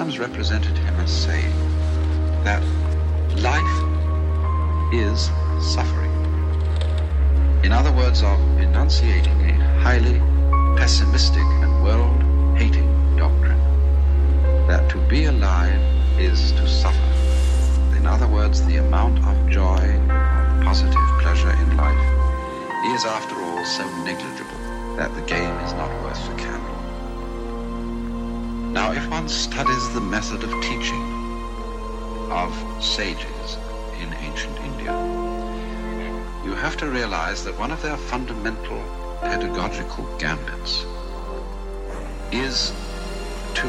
sometimes represented him as saying that life is suffering. In other words, of enunciating a highly pessimistic and world hating doctrine that to be alive is to suffer. In other words, the amount of joy, of positive pleasure in life is, after all, so negligible that the game is not worth the candle. Now, if one studies the method of teaching of sages in ancient India, you have to realize that one of their fundamental pedagogical gambits is to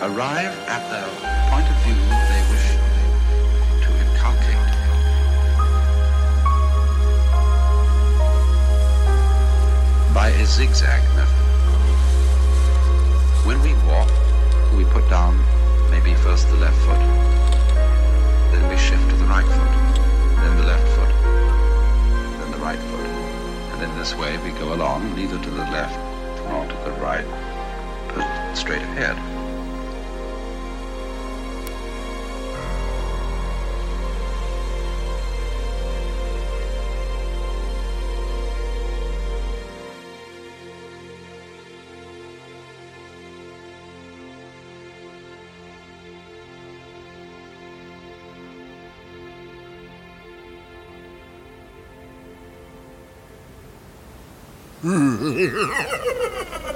arrive at the point of view they wish to inculcate. By a zigzag method. When we walk, we put down maybe first the left foot, then we shift to the right foot, then the left foot, then the right foot. And in this way we go along, neither to the left nor to the right, but straight ahead. ハハハハ!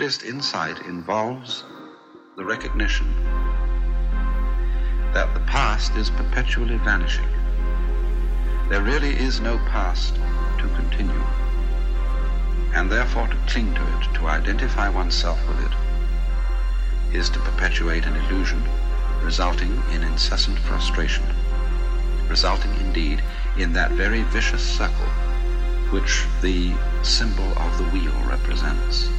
Buddhist insight involves the recognition that the past is perpetually vanishing. There really is no past to continue. And therefore to cling to it, to identify oneself with it, is to perpetuate an illusion resulting in incessant frustration, resulting indeed in that very vicious circle which the symbol of the wheel represents.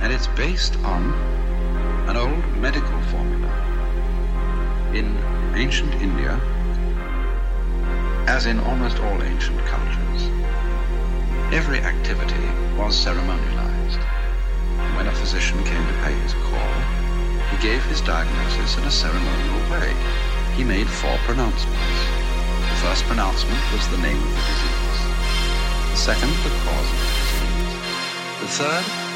And it's based on an old medical formula. In ancient India, as in almost all ancient cultures, every activity was ceremonialized. When a physician came to pay his call, he gave his diagnosis in a ceremonial way. He made four pronouncements. The first pronouncement was the name of the disease. The second, the cause of the disease. The third,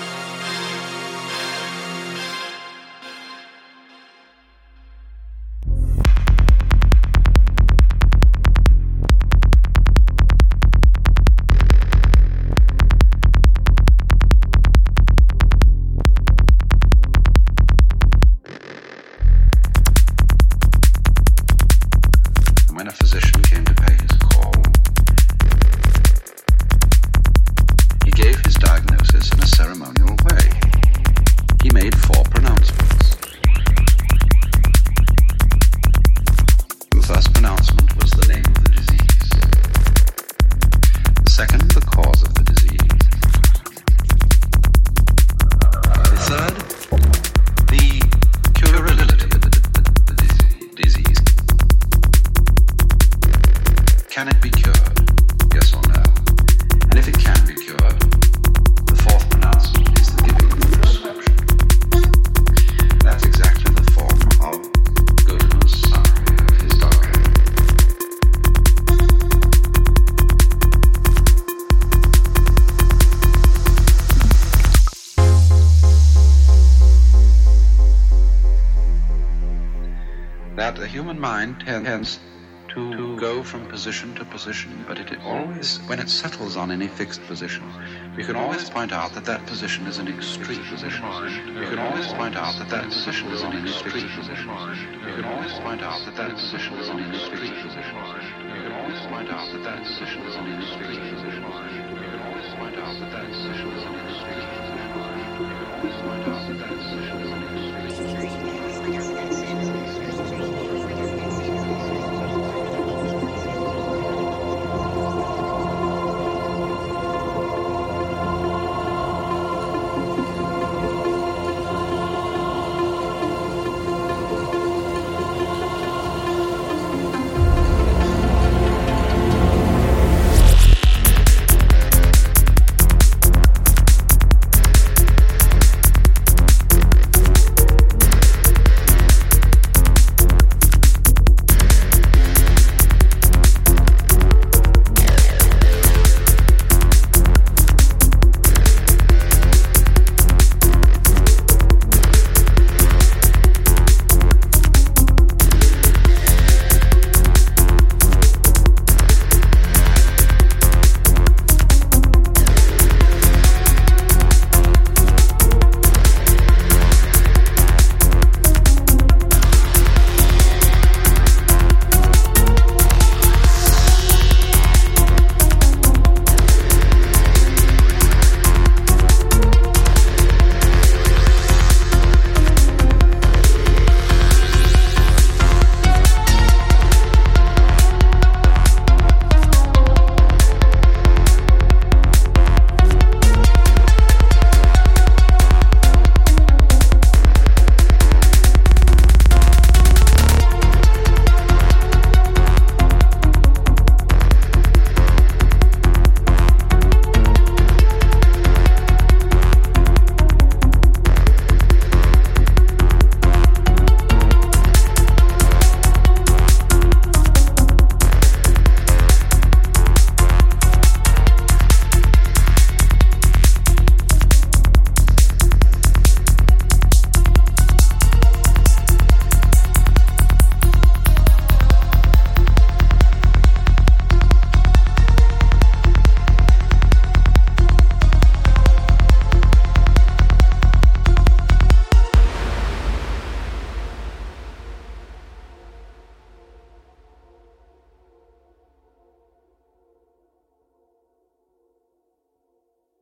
that the human mind tends to go from position to position, but it always, when it settles on any fixed position, we can always point out that that position is an extreme position. We can always point out that that position is an extreme position. We can always point out that that position is an extreme position. We can always point out that that position is an extreme position. We can always point out that that position is an extreme position. Point out that that position is an 声音。